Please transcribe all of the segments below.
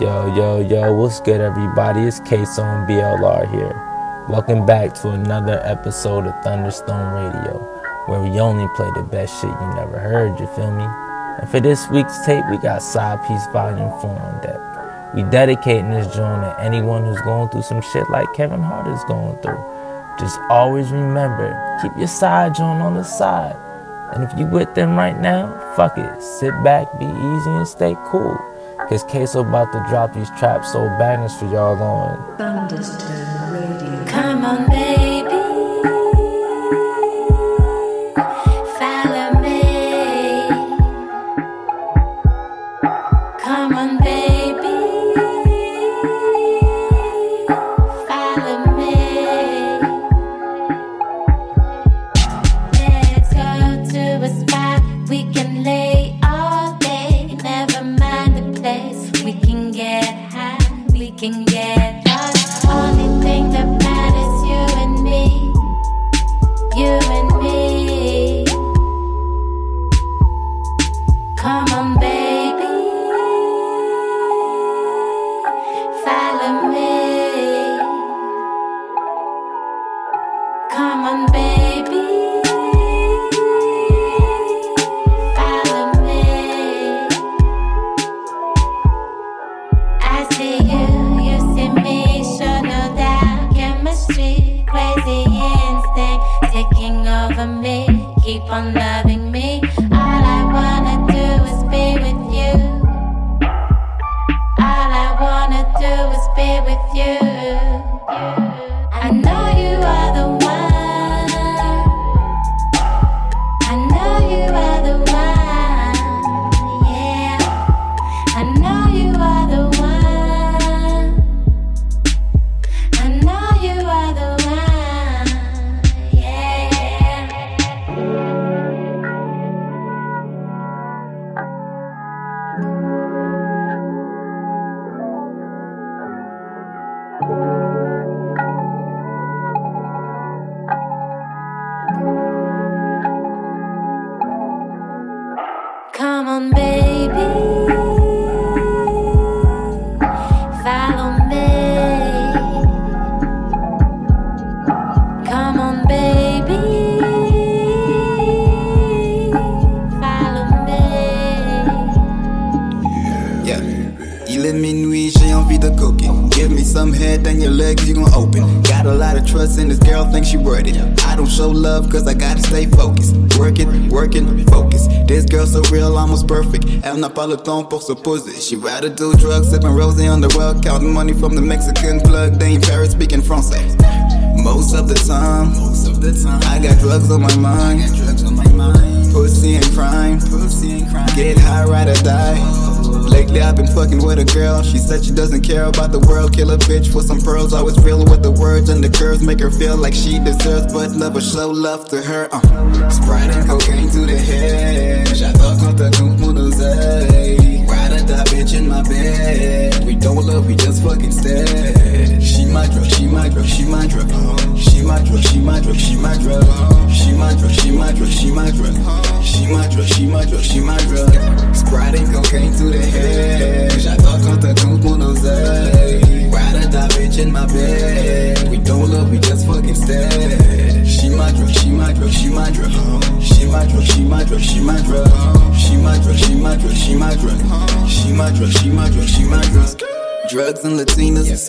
Yo, yo, yo, what's good, everybody? It's and BLR here. Welcome back to another episode of Thunderstone Radio, where we only play the best shit you never heard, you feel me? And for this week's tape, we got Side Piece Volume 4 on deck. We dedicating this joint to anyone who's going through some shit like Kevin Hart is going through. Just always remember, keep your side joint on the side. And if you with them right now, fuck it. Sit back, be easy, and stay cool. Cause Queso about to drop these trap soul bangers for y'all on Thunderstone perfect. Elle n'a pas le temps pour se poser. She rather do drugs, sipping rosé on the rug, counting money from the Mexican plug. They in Paris speaking français. Most of the time, most of the time, I got drugs on my mind. Pussy and crime, pussy and crime. Get high, ride or die. Lately I've been fucking with a girl. She said she doesn't care about the world. Kill a bitch for some pearls. I was real with the words and the curves. Make her feel like she deserves, but never show love to her. Uh. Sprite and cocaine to the head. J'adore quand t'as tout mon oseille. Ride or die bitch in my bed. We don't love, we just fucking stare.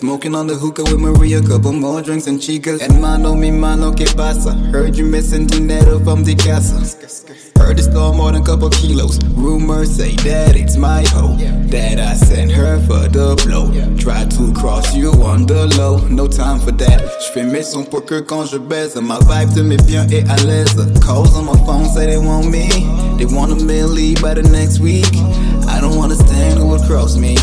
Smoking on the hookah with Maria, couple more drinks and chicas. And mano, mi mano, que pasa? Heard you missing dinero from the casa. Heard it's stole more than a couple kilos. Rumors say that it's my hoe. That I sent her for the blow. Try to cross you on the low, no time for that. J'fais mes sons pour que quand je baise, ma vibe te met bien et à l'aise. Calls on my phone say they want me. They want a million by the next week. I don't understand who would cross me.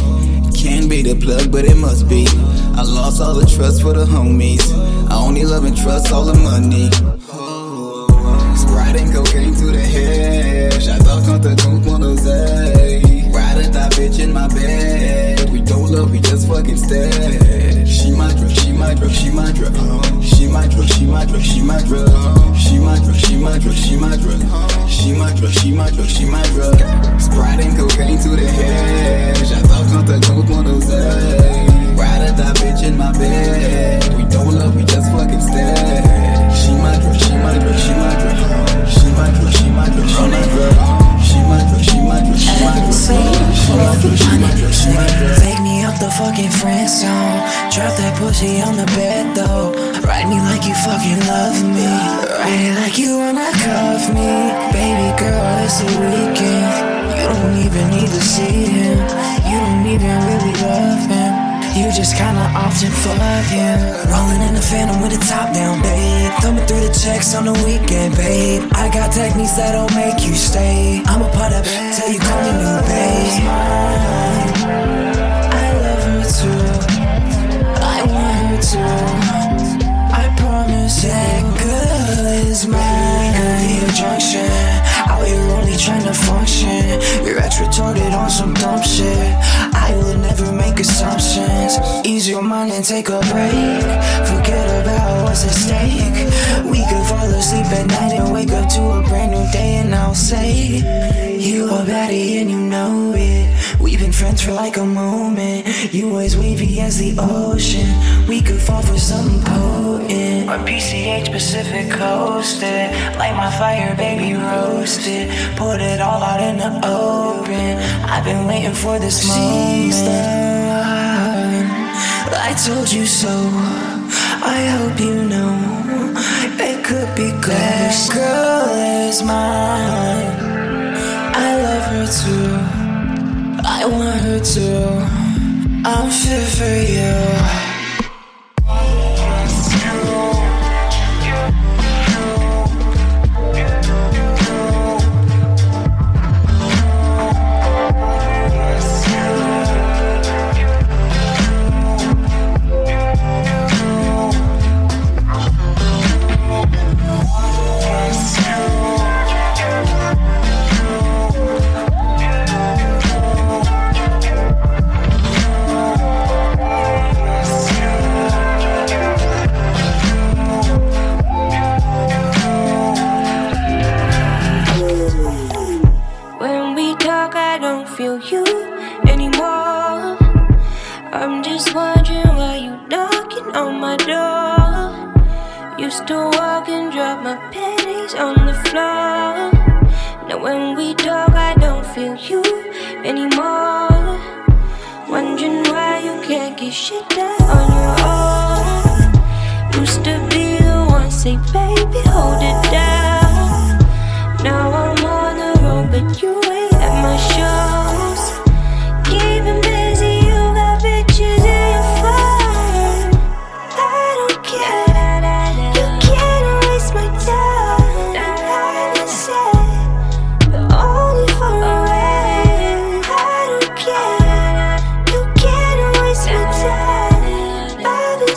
Can be the plug, but it must be. I lost all the trust for the homies. I only love and trust all the money. Oh, Sprite and cocaine to the head. J'adore quand t'as tout mon oseille. Ride die bitch in my bed. We don't love, we just fucking stare my drug, she my drug, she my drug. She my drug, she my drug, she my drug. She my drug, she my drug, she my drug. She my drug, she my drug, she my drug. Sprite and cocaine to the head. Já tá conta como quando usei. Ride that bitch in my bed. We don't love, we just fucking stay. She my drug, she my drug, she my drug. She my drug, she my drug, she my drug. She my drug, she my drug, she my drug friend zone. Drop that pussy on the bed though. Ride me like you fucking love me. Ride it like you wanna cuff me. Baby girl, it's a weekend. You don't even need to see him. You don't even really love him. You just kinda often fuck him. Rolling in the phantom with the top down, babe. Thumbing through the checks on the weekend, babe. I got techniques that'll make you stay. I'm a part of it till you call me new babe. To. I promise that girl is mine. Girl, need a junction. Out here We've been friends for like a moment. You as wavy as the ocean. We could fall for something potent. My PCH Pacific coasted. Light my fire, baby, roasted. Put it all out in the open. I've been waiting for this moment. I told you so. I hope you know it could be good. This girl is mine. I love her too. I want her to. I'm fit for you.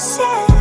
I've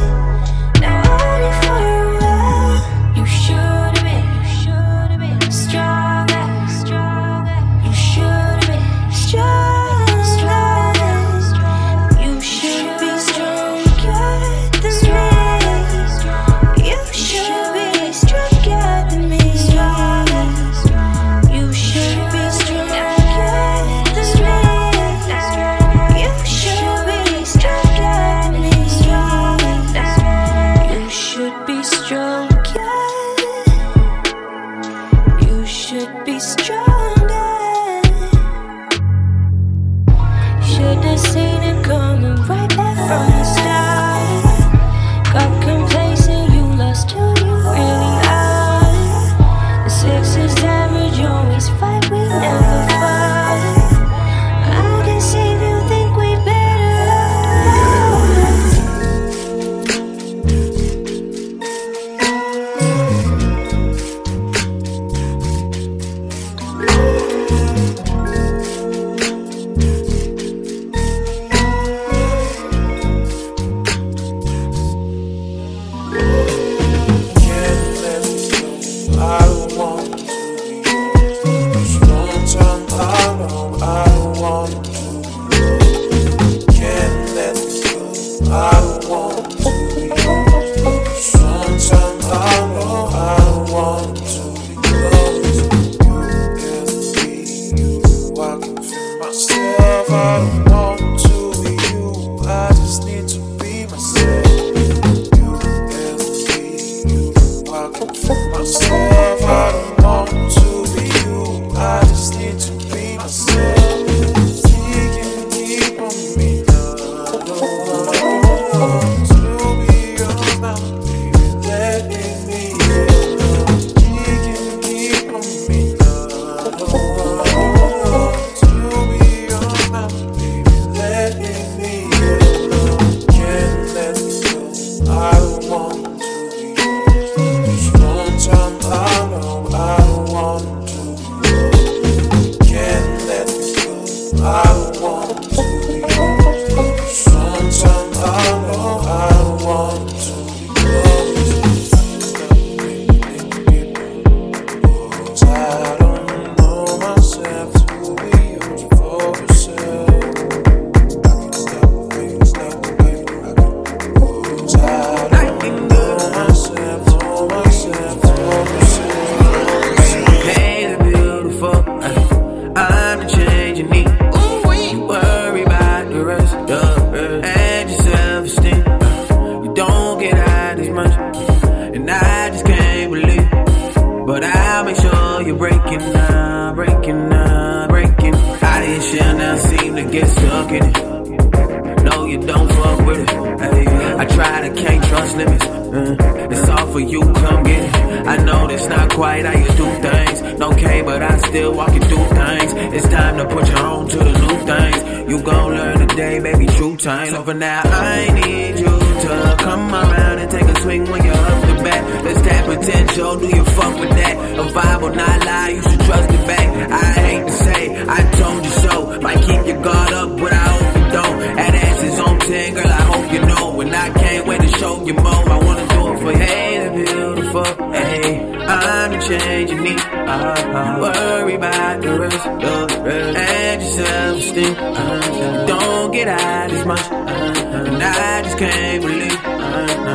fuck with that? A vibe will not lie, you should trust it back. I hate to say, I told you so. Might keep your guard up, but I hope you don't. That ass is on 10, girl, I hope you know. And I can't wait to show you more. I wanna do it for you. Hey, the beautiful, hey. I'm the change you. Uh-huh. Worry about the rest, the rest. And your self-esteem. Uh-huh. Don't get out as much. Uh-huh. And I just can't believe.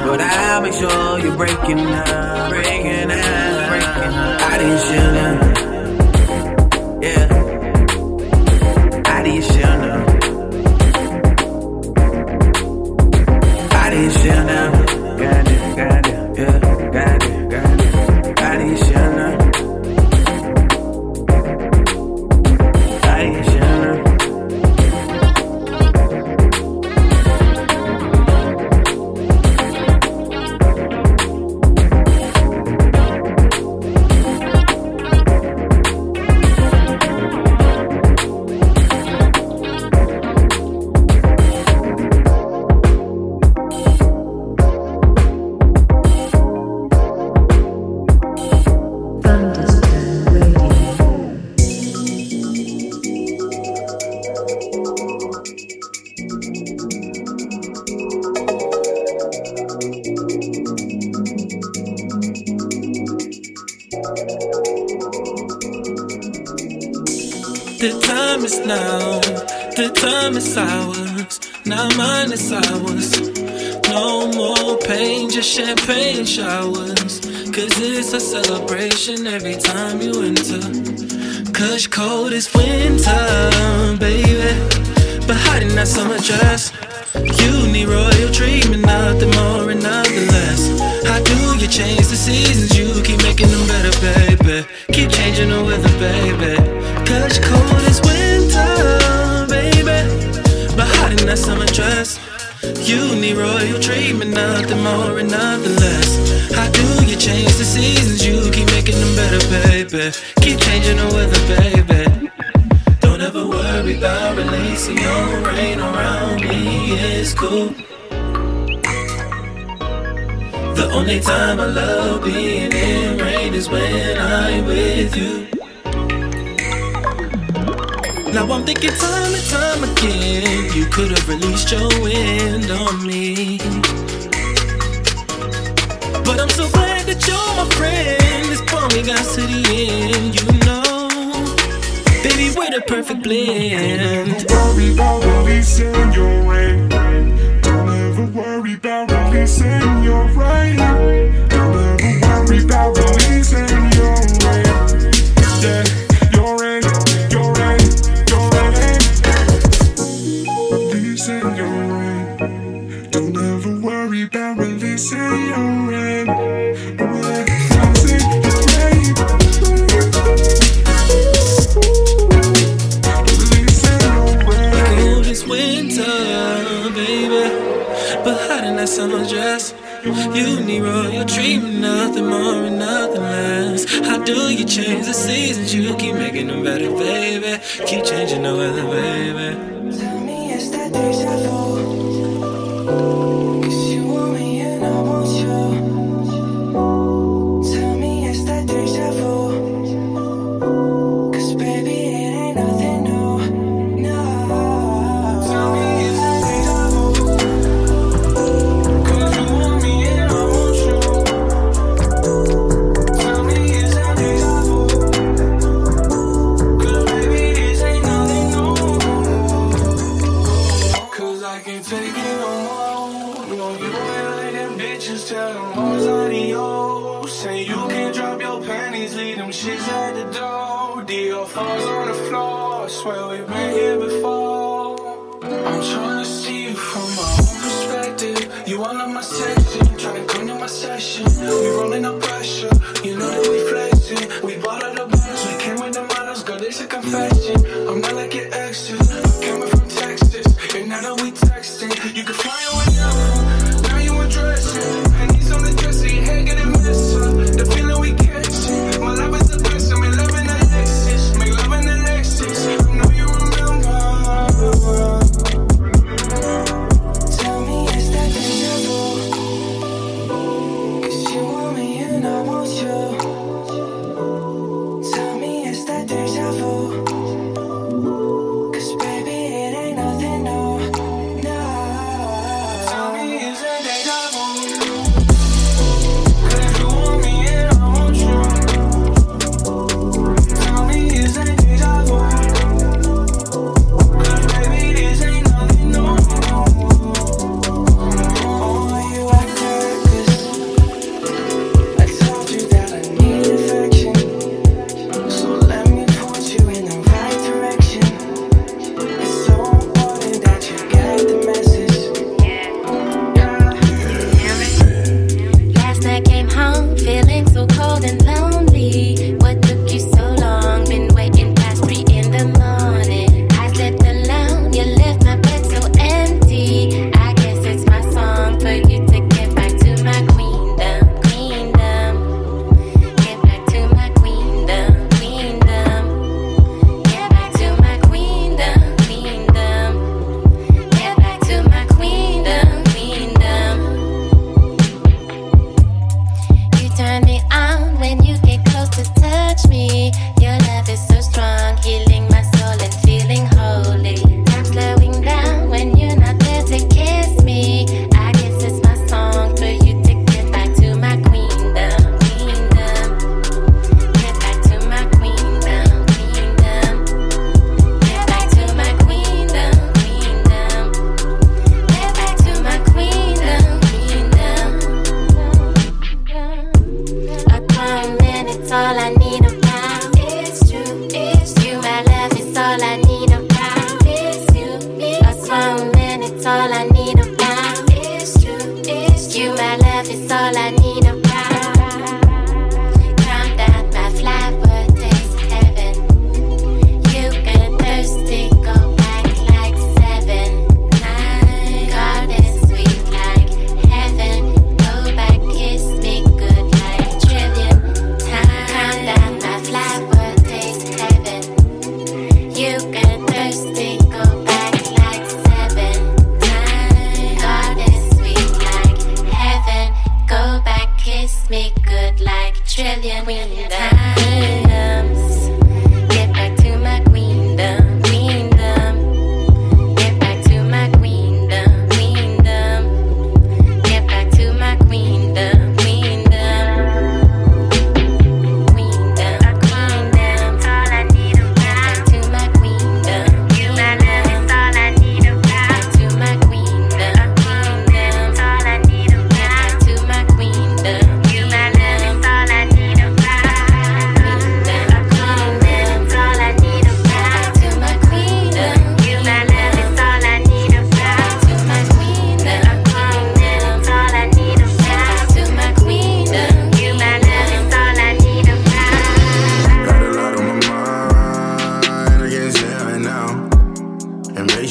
But I'll make sure you're breaking up, breaking out, breaking out. I didn't share now. Showers. Cause it's a celebration every time you enter. Cause cold is winter, baby. But hot in that summer dress. You need royal treatment, nothing more and nothing less. How do you change the seasons? Baby. Keep changing the weather, baby. Don't ever worry about releasing your rain around me. It's cool. The only time I love being in rain is when I'm with you. Now I'm thinking time and time again, you could have released your wind on me. But I'm so glad that you're my friend. This brought me guys to the end, you know. Baby, we're the perfect blend. Don't worry about releasing your rain. Don't ever worry about releasing your rain. Don't ever worry about releasing You need royal treatment, nothing more and nothing less. How do you change the seasons? You keep making them better, baby. Keep changing the weather, baby. Tell me it's that deja vu.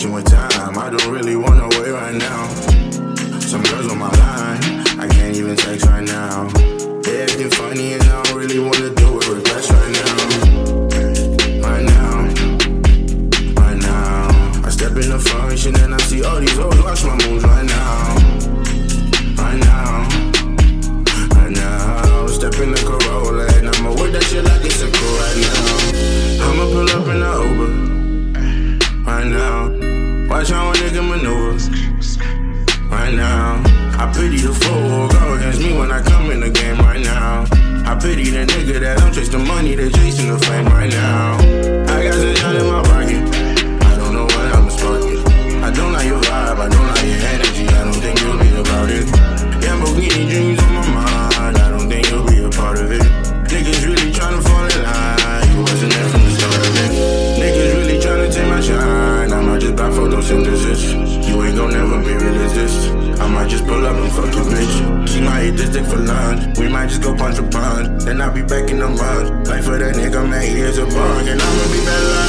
With time. I don't really wanna wait right now. Some girls on my line, I can't even text right now. They're acting funny that nigga, man, he is a bug. And I'ma be back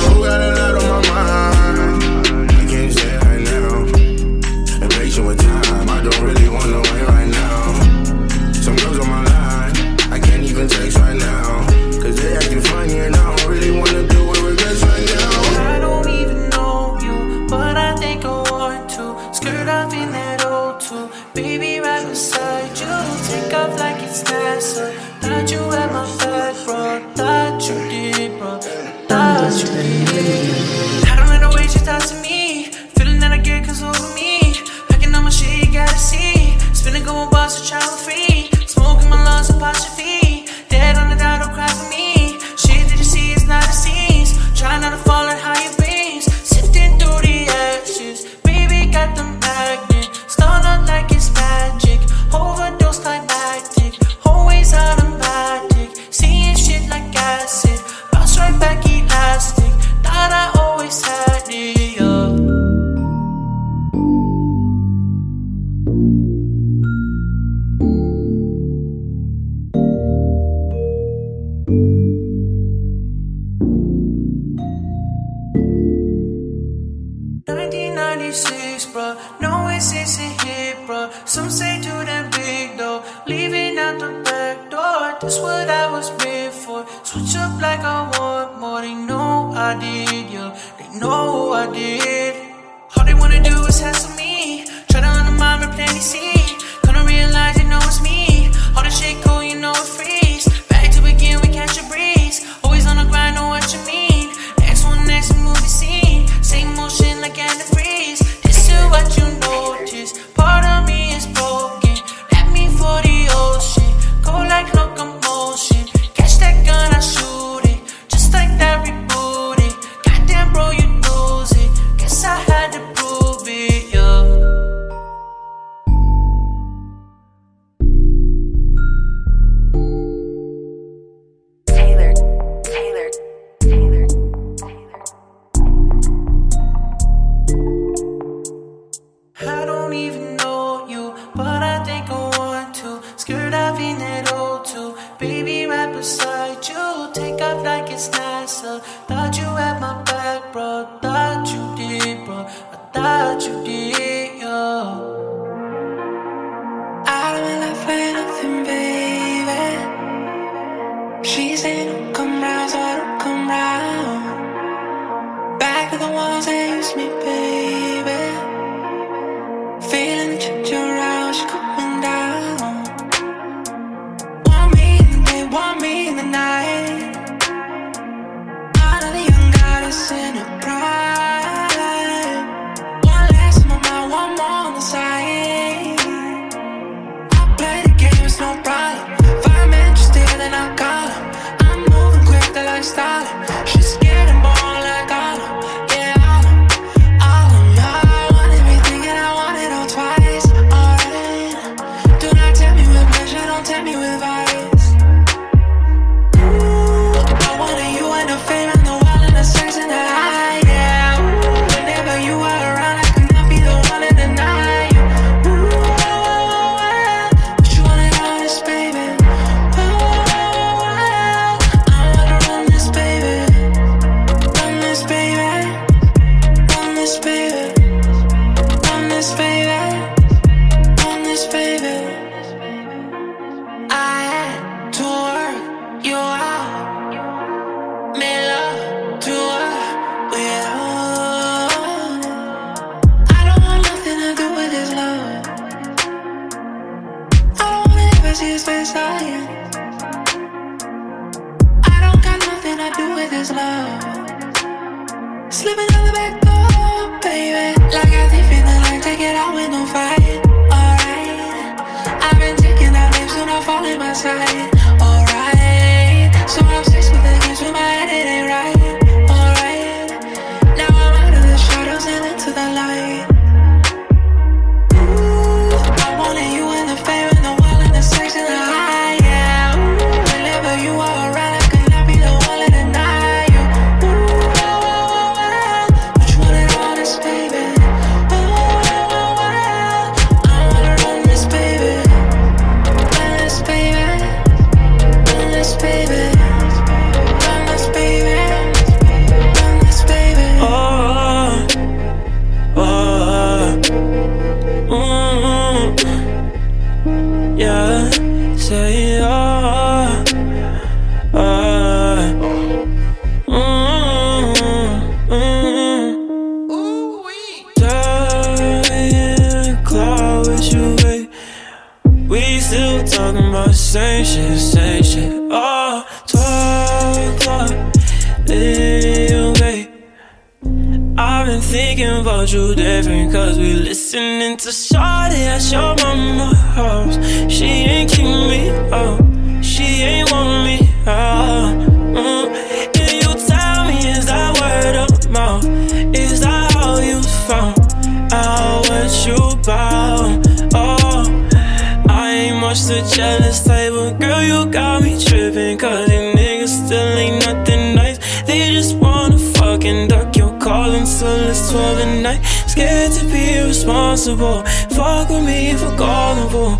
you got tripping cause these niggas still ain't nothing nice. They just wanna fucking duck your call until it's 12 at night. Scared to be responsible. Fuck with me if I'm gullible.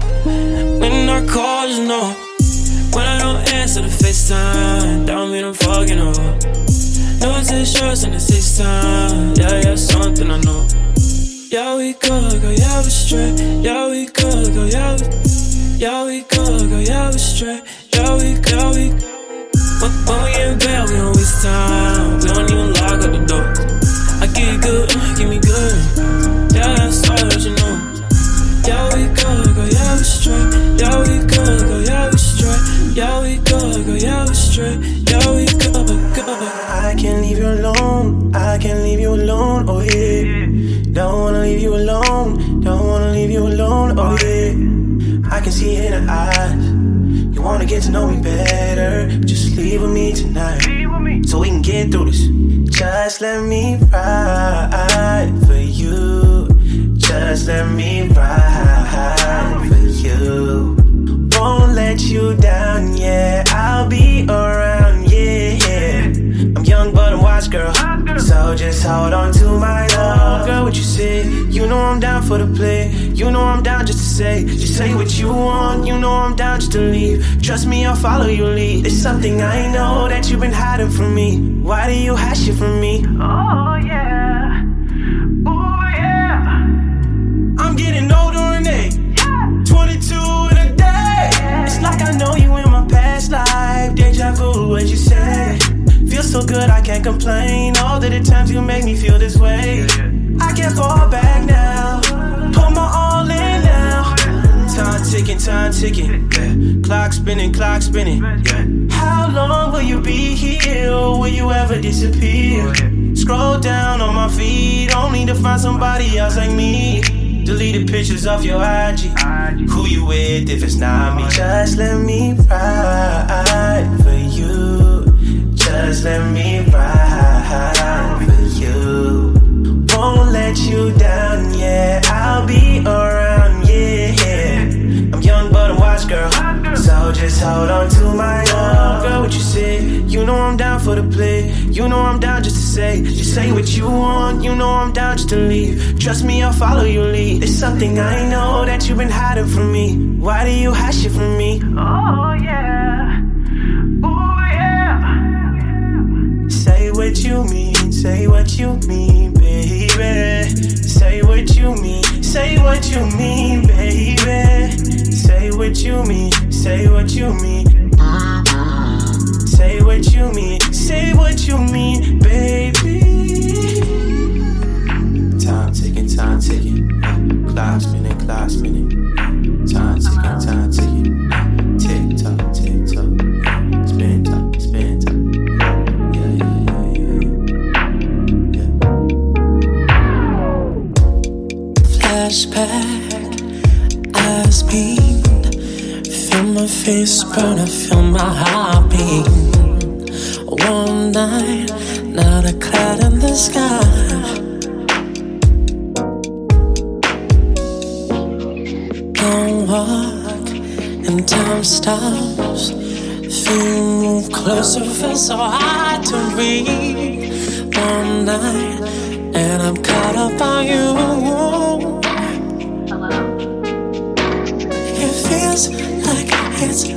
When I call, you know. When I don't answer the FaceTime, don't mean I'm fucking over. No t-shirts in the six time. Yeah, yeah, something I know. Yeah, we could go, yeah, we straight. Yeah, we could go, yeah, we. Yeah, we could go, yeah, we straight. Yeah, we, yeah, we. When, we in bed, we don't waste time. We don't even get to know me better. Just leave with me tonight. So we can get through this. Just let me ride for you. Just let me ride for you. Won't let you down, yeah. I'll be around, yeah. I'm young but I'm wise, girl. So just hold on to my love, girl. What you say? You know I'm down for the play. You know I'm down just to say. Just say what you want. You know I'm down just to leave. Trust me, I'll follow your lead. It's something I know that you've been hiding from me. Why do you hide it from me? Oh yeah. Oh yeah. I'm getting older and they 22 in a day. It's like I know you in my past life. Deja vu, what you say? Feel so good, I can't complain. All of the times you make me feel this way. I can't fall back now. Put my all in now. Time ticking, time ticking. Yeah. Clock spinning, clock spinning. Yeah. How long will you be here? Will you ever disappear? Scroll down on my feed, only to find somebody else like me. Deleted pictures of your IG. Who you with if it's not me? Just let me ride for you. Just let me ride for you. Won't let you down, You know I'm down just to say. Just say what you want. You know I'm down just to leave. Trust me, I'll follow your lead. It's something I know that you've been hiding from me. Why do you hide it from me? Oh yeah. Oh yeah. Say what you mean, say what you mean, baby. Say what you mean, say what you mean, baby. Say what you mean, say what you mean. Say what you mean, say what you mean, baby. Time ticking, time ticking. Clock spinning, clock spinning. Time ticking, time ticking. Tick tock, tick tock. Spin top, spin. Yeah, yeah, yeah, yeah, yeah. Flashback, eyes beam. Feel my face burn, I feel my heart beat. Night, not a cloud in the sky. Don't walk and time stops. Feel move closer, feel so hard to reach. One night, and I'm caught up on you. It feels like it's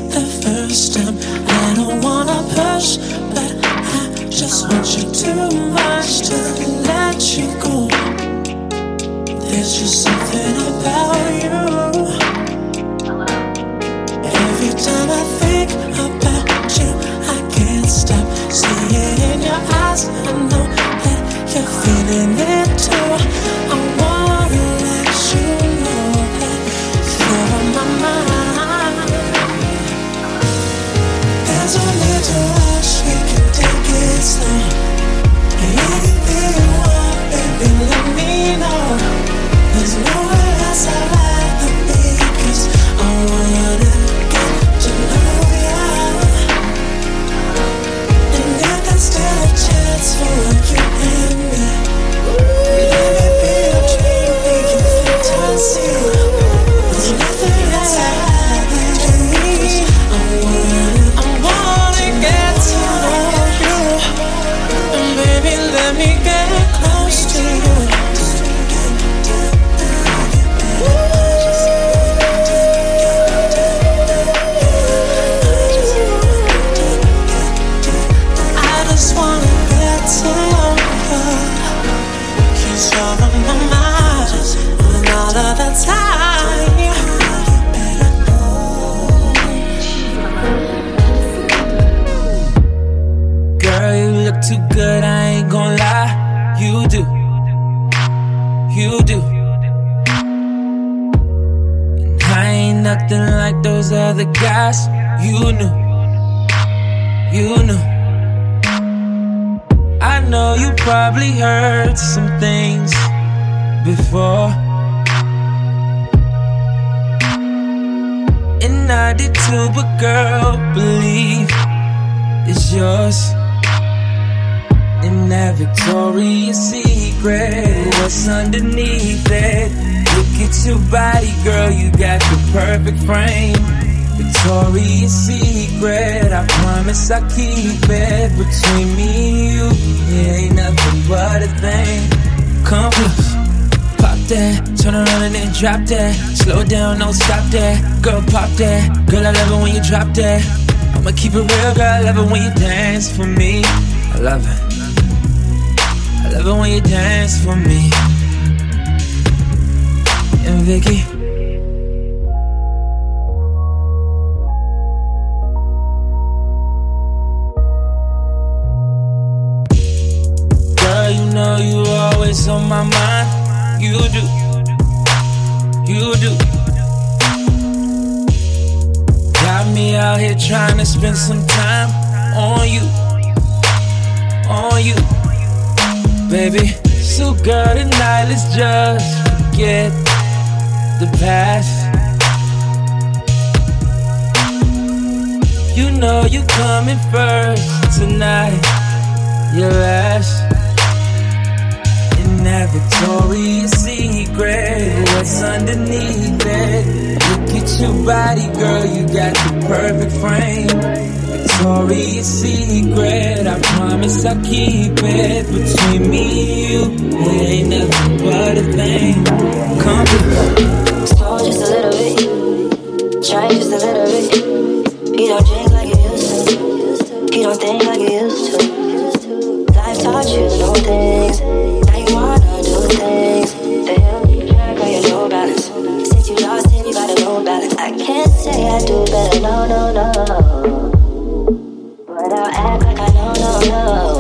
Did too, but girl, believe it's yours. In that Victoria's Secret, what's underneath it? Look at your body, girl, you got the perfect frame. Victoria's Secret, I promise I'll keep it between me and you. It ain't nothing but a thing. Come. Pop that, turn around and then drop that. Slow down, don't stop that. Girl, pop that. Girl, I love it when you drop that. I'ma keep it real, girl. I love it when you dance for me. I love it. I love it when you dance for me. And Vicky. You know you always on my mind. You do. You do. Got me out here trying to spend some time on you. On you. Baby. So, girl, tonight let's just forget the past. You know you coming first tonight. Your last that Victoria's Secret. What's underneath it? Look at your body, girl. You got the perfect frame. Victoria's Secret. I promise I'll keep it between me and you. It ain't nothing but a thing. Come Slow just a little bit. Try just a little bit. You don't drink like you used to. You don't think like you used to. Life taught you new things. You lost it, you got a new balance. I can't say I do better, no, no, no. But I'll act like I know, no, no.